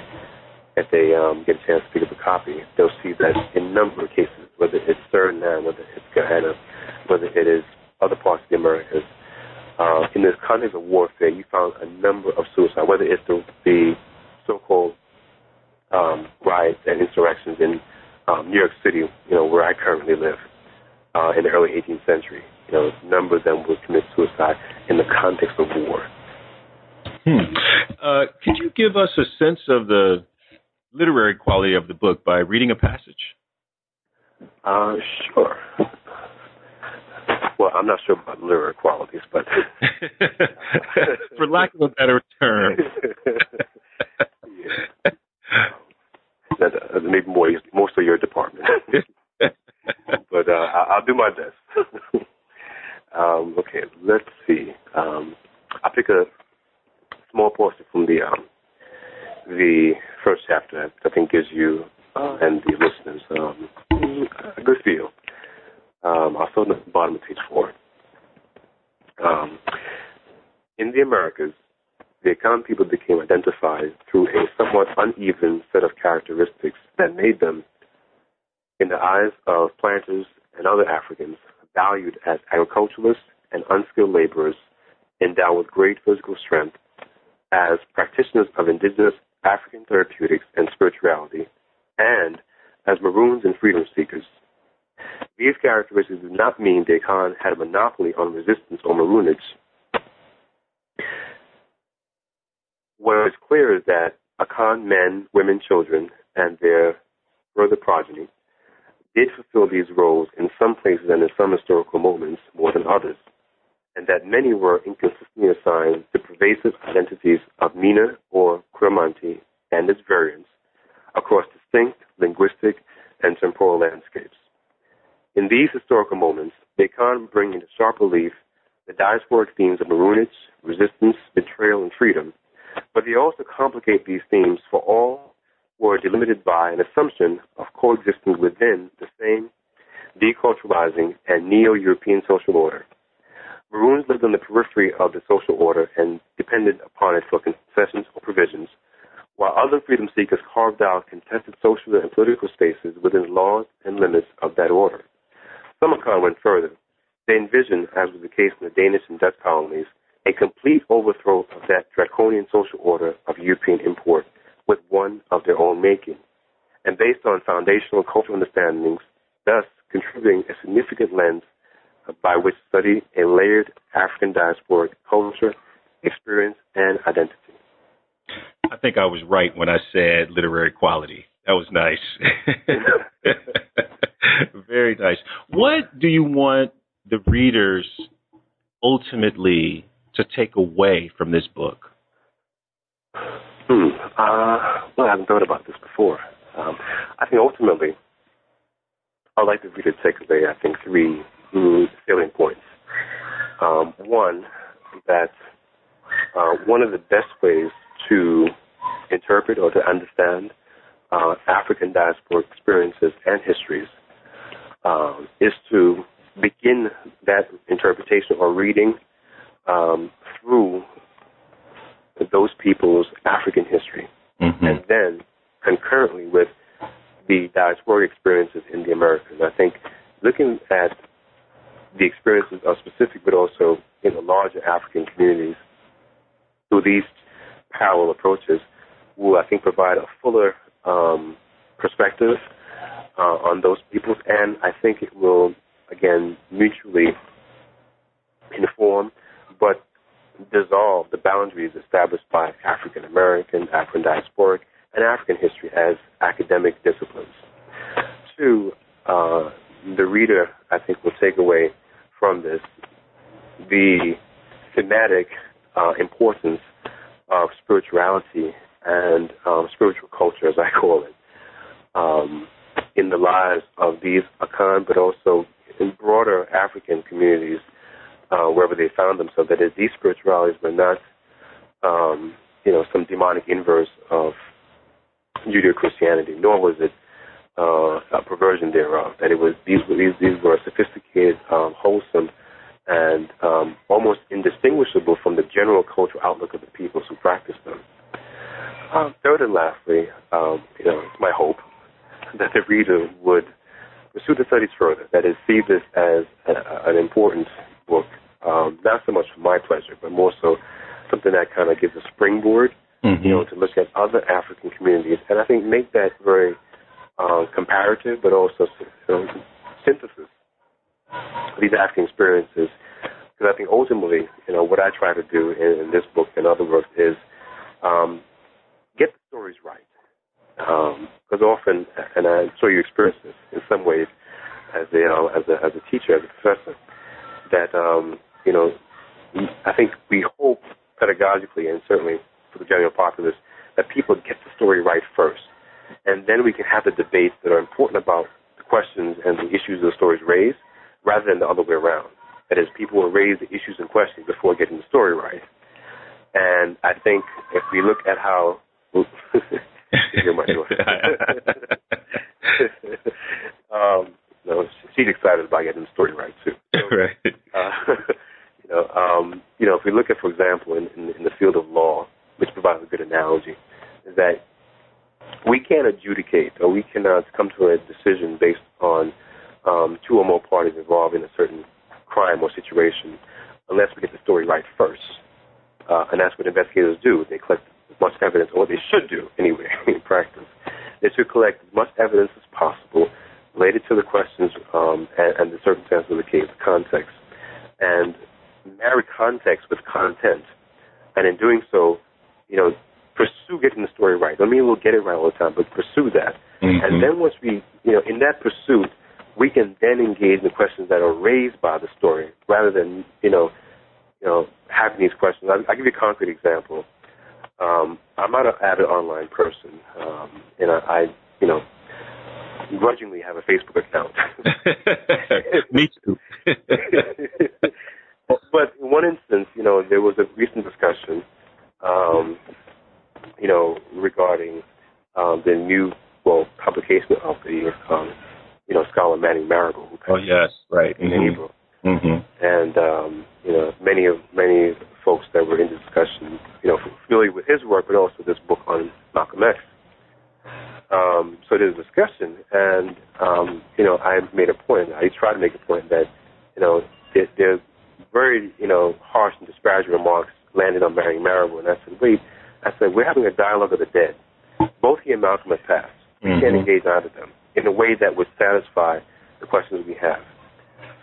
S2: if they um, get a chance to pick up a copy, they'll see that in a number of cases, whether it's Suriname, whether it's It is other parts of the Americas. Uh, in this context of warfare, you found a number of suicides, whether it's the, the so-called um, riots and insurrections in um, New York City, you know, where I currently live, uh, in the early 18th century. You know, a number of them would commit suicide in the context of war.
S3: Hmm. Uh, could you give us a sense of the literary quality of the book by reading a passage?
S2: Uh, sure. Well, I'm not sure about literary qualities, but *laughs*
S3: for lack of a better term, *laughs*
S2: yeah. that, uh, maybe more most of your department. *laughs* but uh, I'll do my best. um, okay, let's see. Um, I'll pick a small portion from the um, the first chapter that I think gives you uh, and the listeners um, a good feel. Um, start at the bottom of page four. Um, in the Americas, the Akan people became identified through a somewhat uneven set of characteristics that made them, in the eyes of planters and other Africans, valued as agriculturalists and unskilled laborers endowed with great physical strength, as practitioners of indigenous African therapeutics and spirituality, and as Maroons and freedom seekers. These characteristics do not mean the Akan had a monopoly on resistance or Maroonage. What is clear is that Akan men, women, children, and their further progeny did fulfill these roles in some places and in some historical moments more than others, and that many were inconsistently assigned the pervasive identities of Mina or Coromantee and its variants across distinct linguistic and temporal landscapes. In these historical moments, they can bring into sharp relief the diasporic themes of maroonage, resistance, betrayal, and freedom, but they also complicate these themes for all who are delimited by an assumption of coexistence within the same deculturalizing and neo-European social order. Maroons lived on the periphery of the social order and depended upon it for concessions or provisions, while other freedom seekers carved out contested social and political spaces within the laws and limits of that order. Some Akan went further. They envisioned, as was the case in the Danish and Dutch colonies, a complete overthrow of that draconian social order of European import with one of their own making, and based on foundational cultural understandings, thus contributing a significant lens by which to study a layered African diasporic culture, experience, and identity.
S3: I think I was right when I said literary quality. That was nice. *laughs* *laughs* *laughs* Very nice. What do you want the readers ultimately to take away from this book?
S2: Hmm. Uh, well, I haven't thought about this before. Um, I think ultimately, I'd like the reader to take away, I think, three mm, salient points. Um, one, that uh, one of the best ways to interpret or to understand uh, African diaspora experiences and histories um, is to begin that interpretation or reading um, through those people's African history, mm-hmm. and then concurrently with the diasporic experiences in the Americas. I think looking at the experiences of specific, but also in the larger African communities through these parallel approaches will, I think, provide a fuller um, perspective uh, on those peoples, and I think it will, again, mutually inform, but dissolve the boundaries established by African American, African diasporic, and African history as academic disciplines. Two, uh, the reader, I think, will take away from this the thematic uh, importance of spirituality and um, spiritual culture, as I call it, um, in the lives of these Akan, but also in broader African communities uh, wherever they found themselves. That is, these spiritualities were not, um, you know, some demonic inverse of Judeo-Christianity, nor was it uh, a perversion thereof. That it was these were these these were sophisticated, um, wholesome, and um, almost indistinguishable from the general cultural outlook of the peoples who practiced them. Um, third and lastly, um, you know, it's my hope *laughs* that the reader would pursue the studies further. That is, see this as a, an important book, um, not so much for my pleasure, but more so something that kind of gives a springboard mm-hmm. you know, to look at other African communities, and I think make that very uh, comparative, but also you know, synthesis of these African experiences. Because I think ultimately, you know, what I try to do in, in this book and other works is um, get the stories right. Because um, often, and I'm sure you experience this in some ways, as a, know, as a as a teacher, as a professor, that um, you know, I think we hope pedagogically and certainly for the general populace that people get the story right first, and then we can have the debates that are important about the questions and the issues the stories raise, rather than the other way around. That is, people will raise the issues and questions before getting the story right. And I think if we look at how *laughs* *laughs* *laughs* hear my *laughs* um, no, she's excited about getting the story right too.
S3: So, *laughs* right. Uh,
S2: you know, um, you know, if we look at, for example, in, in, in the field of law, which provides a good analogy, is that we can't adjudicate or we cannot come to a decision based on um, two or more parties involved in a certain crime or situation unless we get the story right first. Uh, and that's what investigators do. They collect as much evidence, or what they should do anyway *laughs* in practice. They should collect as much evidence as possible related to the questions um, and, and the circumstances of the case, the context, and marry context with content. And in doing so, you know, pursue getting the story right. I mean we'll get it right all the time, but pursue that. Mm-hmm. And then once we, you know, in that pursuit, we can then engage in the questions that are raised by the story, rather than, you know, you know, having these questions. I'll, I'll give you a concrete example. Um, I'm not an avid online person, um, and I, I, you know, grudgingly have a Facebook account. *laughs*
S3: Me too. *laughs*
S2: but in one instance, you know, there was a recent discussion, um, you know, regarding um, the new well publication of the um, you know scholar Manning Marable.
S3: oh yes, right.
S2: In
S3: mm-hmm.
S2: April.
S3: Mm-hmm.
S2: And um, you know, many of many folks that were in the discussion, you know, familiar with his work, but also this book on Malcolm X. Um, so there's a discussion, and um, you know, I made a point. I tried to make a point that you know there, there's very you know harsh and disparaging remarks landed on Manning Marable, and I said, wait, I said we're having a dialogue of the dead. Both he and Malcolm have passed. We mm-hmm. can't engage either of them in a way that would satisfy the questions we have.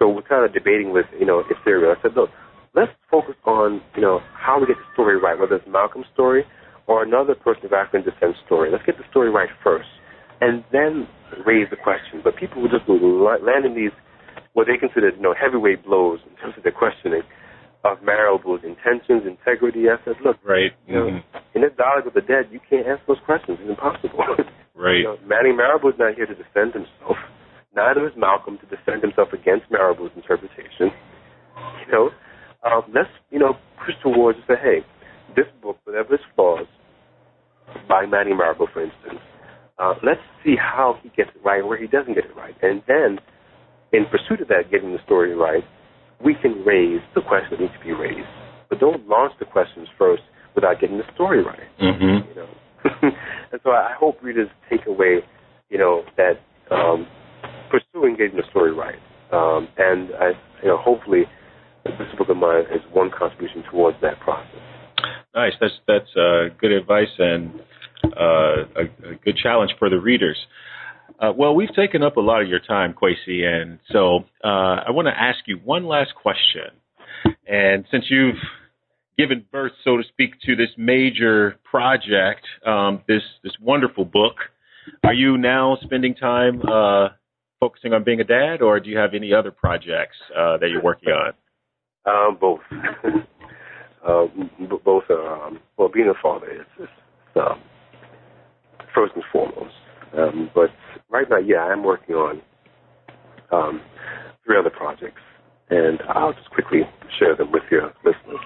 S2: So we're kind of debating with, you know, Ethereal. I said, look, let's focus on, you know, how we get the story right, whether it's Malcolm's story or another person of African descent story. Let's get the story right first, and then raise the question. But people will just land in these what they considered, you know, heavyweight blows in terms of their questioning of Marable's intentions, integrity. I said, look,
S3: right.
S2: You know, mm-hmm. in this dialogue of the dead, you can't answer those questions. It's impossible. *laughs*
S3: right.
S2: You know, Manning Marable not here to defend himself. Neither is Malcolm to defend himself against Marable's interpretation. You know, um, let's you know push towards and say, hey, this book, whatever its flaws, by Manny Marable, for instance, uh, let's see how he gets it right and where he doesn't get it right, and then in pursuit of that, getting the story right, we can raise the questions that need to be raised. But don't launch the questions first without getting the story right.
S3: Mm-hmm.
S2: You know, *laughs* and so I hope readers take away, you know, that um, pursuing getting the story right, um, and I, you know, hopefully, this book of mine is one contribution towards that process.
S3: Nice. That's that's uh, good advice and uh, a, a, good challenge for the readers. Uh, well, we've taken up a lot of your time, Kwesi, and so uh, I want to ask you one last question. And since you've given birth, so to speak, to this major project, um, this this wonderful book, are you now spending time uh, focusing on being a dad, or do you have any other projects uh, that you're working on?
S2: Um, both. *laughs* uh, both are, um, well, being a father is, is um, first and foremost. Um, but right now, yeah, I'm working on um, three other projects, and I'll just quickly share them with your listeners.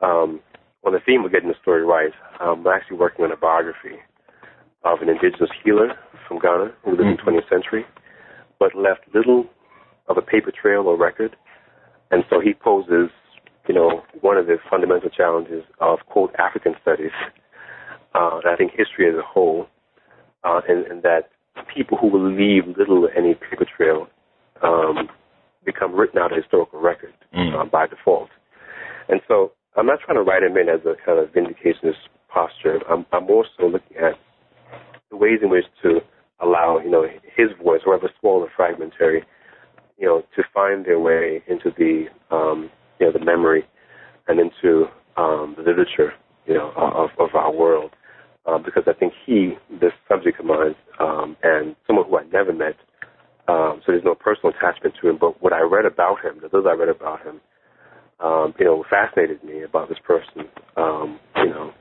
S2: Um, on the theme of getting the story right, I'm actually working on a biography of an indigenous healer from Ghana who lived in the 20th century but left little of a paper trail or record. And so he poses, you know, one of the fundamental challenges of, quote, African studies, *laughs* uh, and I think history as a whole, uh, and, and that people who will leave little or any paper trail um, become written out of historical record
S3: mm.
S2: uh, by default. And so I'm not trying to write him in as a kind of vindicationist posture. I'm, I'm also looking at the ways in which to allow, you know, his voice, however small or fragmentary, you know, to find their way into the, um, you know, the memory and into um, the literature, you know, of, of our world. Um, because I think he, this subject of mine, um, and someone who I never met, um, so there's no personal attachment to him, but what I read about him, the little I read about him, um, you know, fascinated me about this person, um, you know.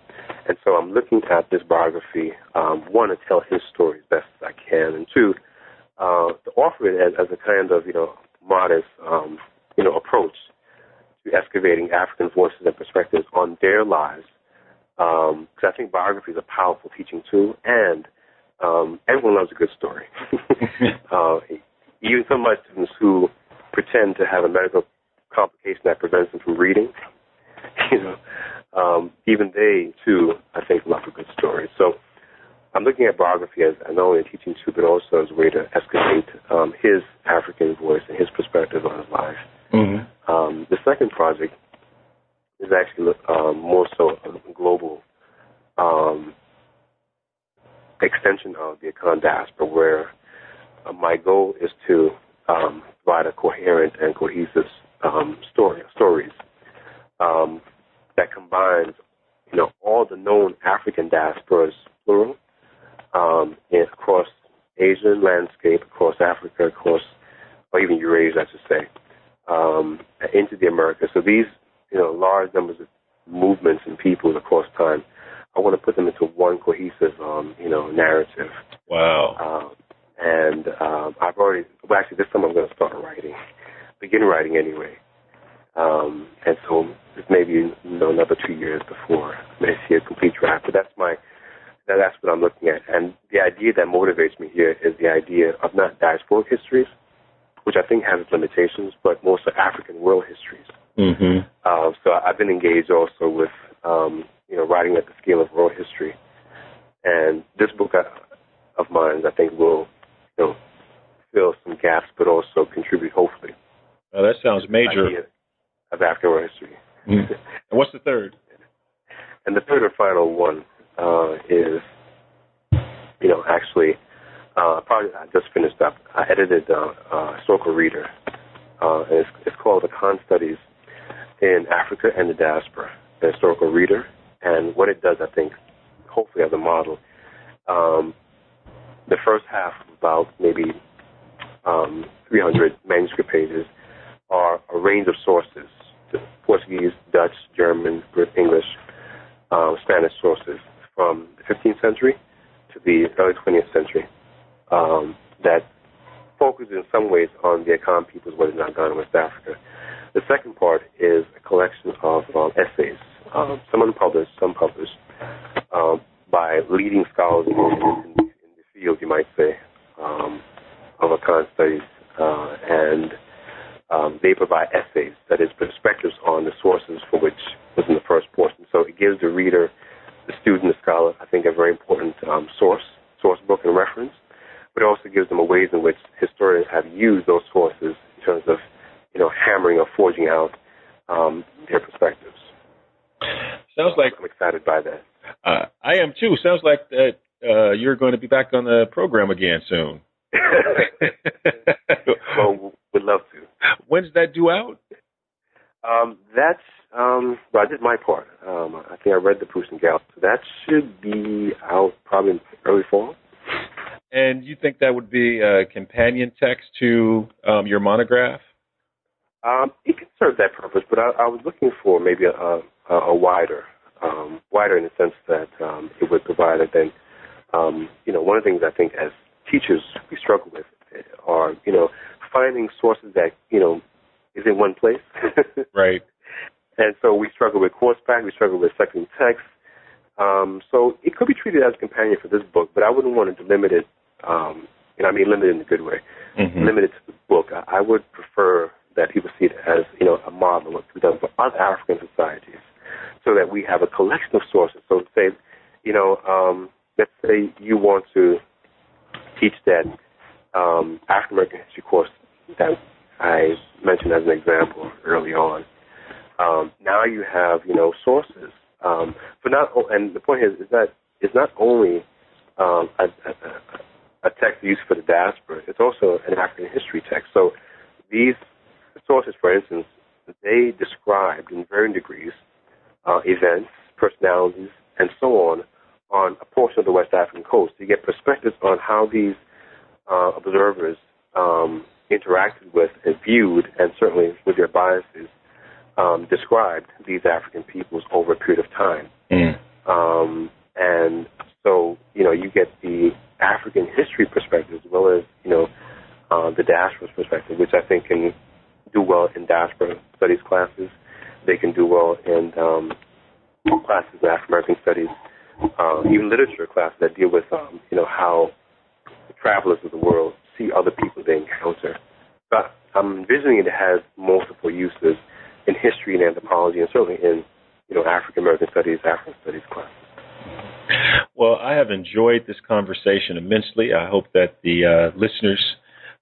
S2: And so I'm looking at this biography, um, one, to tell his story as best as I can, and two, uh, to offer it as, as a kind of, you know, modest, um, you know, approach to excavating African voices and perspectives on their lives. Because um, I think biography is a powerful teaching tool, and um, everyone loves a good story. *laughs* *laughs* uh, even some of my students who pretend to have a medical complication that prevents them from reading, *laughs* you know, um, even they too, I think, love a good story. So I'm looking at biography as, as not only a teaching tool, but also as a way to excavate um, his African voice and his perspective on his life. Mm-hmm. Um, the second project is actually um, more so a global um, extension of the Akan diaspora, where uh, my goal is to um, provide a coherent and cohesive um, story stories um, that combines, you know, all the known African diasporas, plural, um, across Asian landscape, across Africa, across, or even Eurasia, I should say, um, into the Americas. So these, you know, large numbers of movements and peoples across time, I want to put them into one cohesive, um, you know, narrative.
S3: Wow.
S2: Um, and um, I've already, well, actually, this time I'm going to start writing, begin writing anyway. Um, and so it's maybe you know another two years before I may see a complete draft. But that's my that's what I'm looking at. And the idea that motivates me here is the idea of not diasporic histories, which I think has its limitations, but more so African world histories.
S3: Mm-hmm.
S2: Uh, so I've been engaged also with um, you know writing at the scale of world history, and this book uh, of mine I think will you know fill some gaps, but also contribute hopefully.
S3: Well, that sounds major.
S2: Of African history.
S3: Mm-hmm. And what's the third?
S2: And the third and final one uh, is, you know, actually, uh, probably I just finished up. I edited uh, uh, Historical Reader. Uh, and it's, it's called Akan Studies in Africa and the Diaspora, the Historical Reader. And what it does, I think, hopefully as a model, um, the first half, about maybe um, 300 manuscript pages, are a range of sources Portuguese, Dutch, German, English, um, Spanish sources from the 15th century to the early 20th century um, that focus in some ways on the Akan peoples, whether not Ghana, West Africa. The second part is a collection of um, essays, um, some unpublished, some published, um, by leading scholars in, in, in, the field, you might say, um, of Akan studies. Uh, and um, they provide essays, that is, perspectives on the sources for which was in the first portion. So it gives the reader, the student, the scholar, I think, a very important um, source, source book and reference, but it also gives them a ways in which historians have used those sources in terms of, you know, hammering or forging out um, their perspectives.
S3: Sounds like
S2: I'm excited by that.
S3: Uh, I am too. Sounds like that uh, you're going to be back on the program again soon. *laughs*
S2: well, would love to.
S3: When's that due out?
S2: Um, that's um, well, I did my part. Um, I think I read the Proust and Gal, so that should be out probably in early fall.
S3: And you think that would be a companion text to um, your monograph?
S2: Um, it could serve that purpose, but I, I was looking for maybe a, a, a wider, um, wider in the sense that um, it would provide it. Then, um, you know, one of the things I think as teachers we struggle with are, you know, finding sources that you know is in one place. *laughs*
S3: right.
S2: And so we struggle with course pack, we struggle with second text. Um, so it could be treated as a companion for this book, but I wouldn't want to limit it. Um, and I mean limited in a good way.
S3: Mm-hmm.
S2: Limited to the book. I, I would prefer that people see it as you know a model of what's done for other African societies, so that we have a collection of sources. So say, you know, um, let's say you want to teach that um, African American history course that I mentioned as an example early on. Um, now you have, you know, sources Um, for not, and the point is, is that it's not only um, a, a, a text used for the diaspora, it's also an African history text. So these sources, for instance, they described in varying degrees uh, events, personalities, and so on on a portion of the West African coast. You get perspectives on how these uh, observers um, interacted with and viewed, and certainly with their biases, um, described these African peoples over a period of time. Mm. Um, and so, you know, you get the African history perspective as well as, you know, uh, the diaspora perspective, which I think can do well in diaspora studies classes. They can do well in um, classes in African American studies, uh, even literature classes that deal with, um, you know, how travelers of the world see other people they encounter. But I'm envisioning it has multiple uses in history and anthropology, and certainly in, you know, African American studies, African studies classes.
S3: Well, I have enjoyed this conversation immensely. I hope that the uh, listeners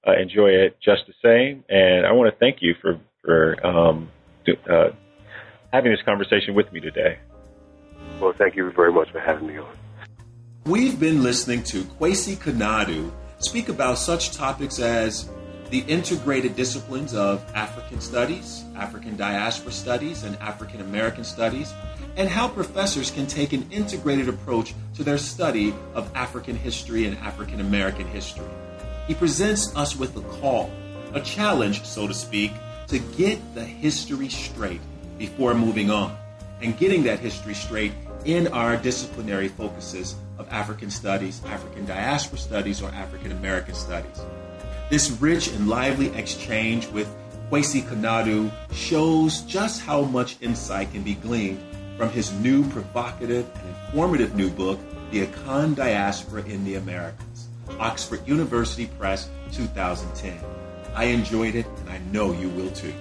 S3: uh, enjoy it just the same. And I want to thank you for for um, uh, having this conversation with me today.
S2: Well, thank you very much for having me on.
S1: We've been listening to Kwasi Konadu speak about such topics as the integrated disciplines of African studies, African diaspora studies, and African American studies, and how professors can take an integrated approach to their study of African history and African American history. He presents us with a call, a challenge, so to speak, to get the history straight before moving on, and getting that history straight in our disciplinary focuses of African studies, African diaspora studies, or African American studies. This rich and lively exchange with Kwasi Konadu shows just how much insight can be gleaned from his new provocative and informative new book, The Akan Diaspora in the Americas. Oxford University Press, 2010. I enjoyed it, and I know you will too.